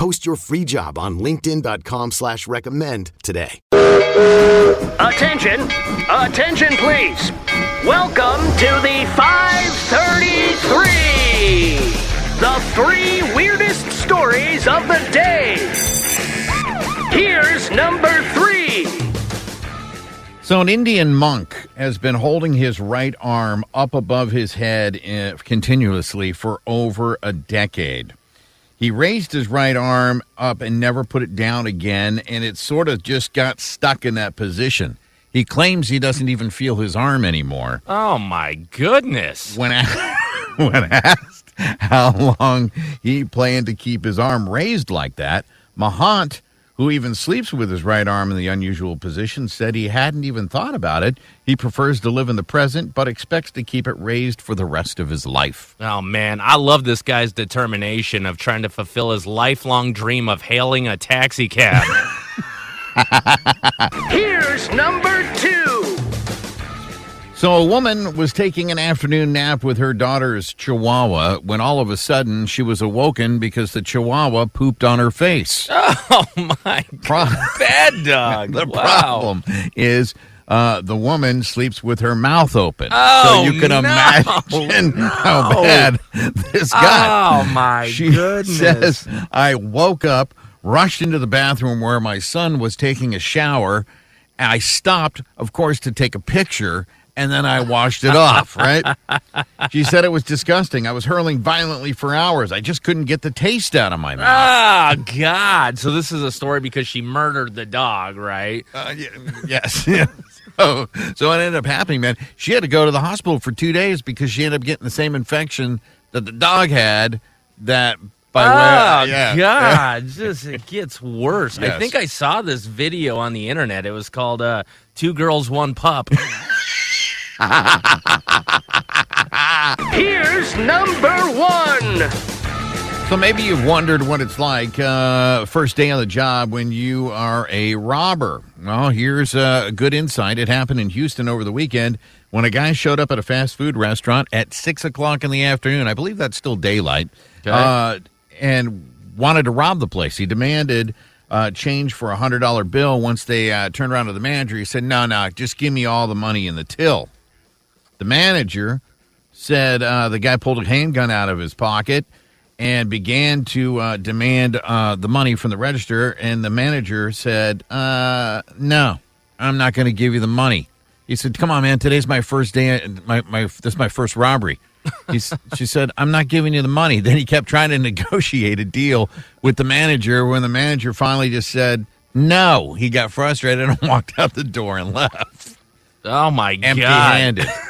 Post your free job on linkedin.com slash recommend today. Attention! Attention, please! Welcome to the 533! The three weirdest stories of the day! Here's number three! So, an Indian monk has been holding his right arm up above his head uh, continuously for over a decade. He raised his right arm up and never put it down again, and it sort of just got stuck in that position. He claims he doesn't even feel his arm anymore. Oh my goodness. When, a- when asked how long he planned to keep his arm raised like that, Mahant, who even sleeps with his right arm in the unusual position, said he hadn't even thought about it. He prefers to live in the present, but expects to keep it raised for the rest of his life. Oh man, I love this guy's determination of trying to fulfill his lifelong dream of hailing a taxi cab. Here's number two! So, a woman was taking an afternoon nap with her daughter's chihuahua when all of a sudden she was awoken because the chihuahua pooped on her face. oh my Pro- bad dog. the wow. problem is uh, the woman sleeps with her mouth open. Oh, so you can no. imagine how bad this got. Oh my she goodness. says, I woke up, rushed into the bathroom where my son was taking a shower. I stopped, of course, to take a picture, and then I washed it off, right? She said it was disgusting. I was hurling violently for hours. I just couldn't get the taste out of my mouth. Ah, God. So this is a story because she murdered the dog, right? Uh, y- yes. Yeah. So, so it ended up happening, man. She had to go to the hospital for two days because she ended up getting the same infection that the dog had. That by oh, way, yeah, God. Just it gets worse. I think I saw this video on the internet. It was called uh, Two Girls, One Pup. Here's number one! So maybe you've wondered what it's like uh, first day on the job when you are a robber. Well, here's a good insight. It happened in Houston over the weekend when a guy showed up at a fast food restaurant at six o'clock in the afternoon. I believe that's still daylight, Okay. uh, and wanted to rob the place. He demanded uh, change for a hundred dollar bill. Once they uh, turned around to the manager, he said, "No, no, just give me all the money in the till." The manager said uh, the guy pulled a handgun out of his pocket and began to uh, demand uh, the money from the register. And the manager said, uh, "No, I'm not going to give you the money." He said, "Come on, man. Today's my first day. My my this is my first robbery." He's, she said, "I'm not giving you the money." Then he kept trying to negotiate a deal with the manager. When the manager finally just said no, he got frustrated and walked out the door and left, Oh, my God. empty-handed.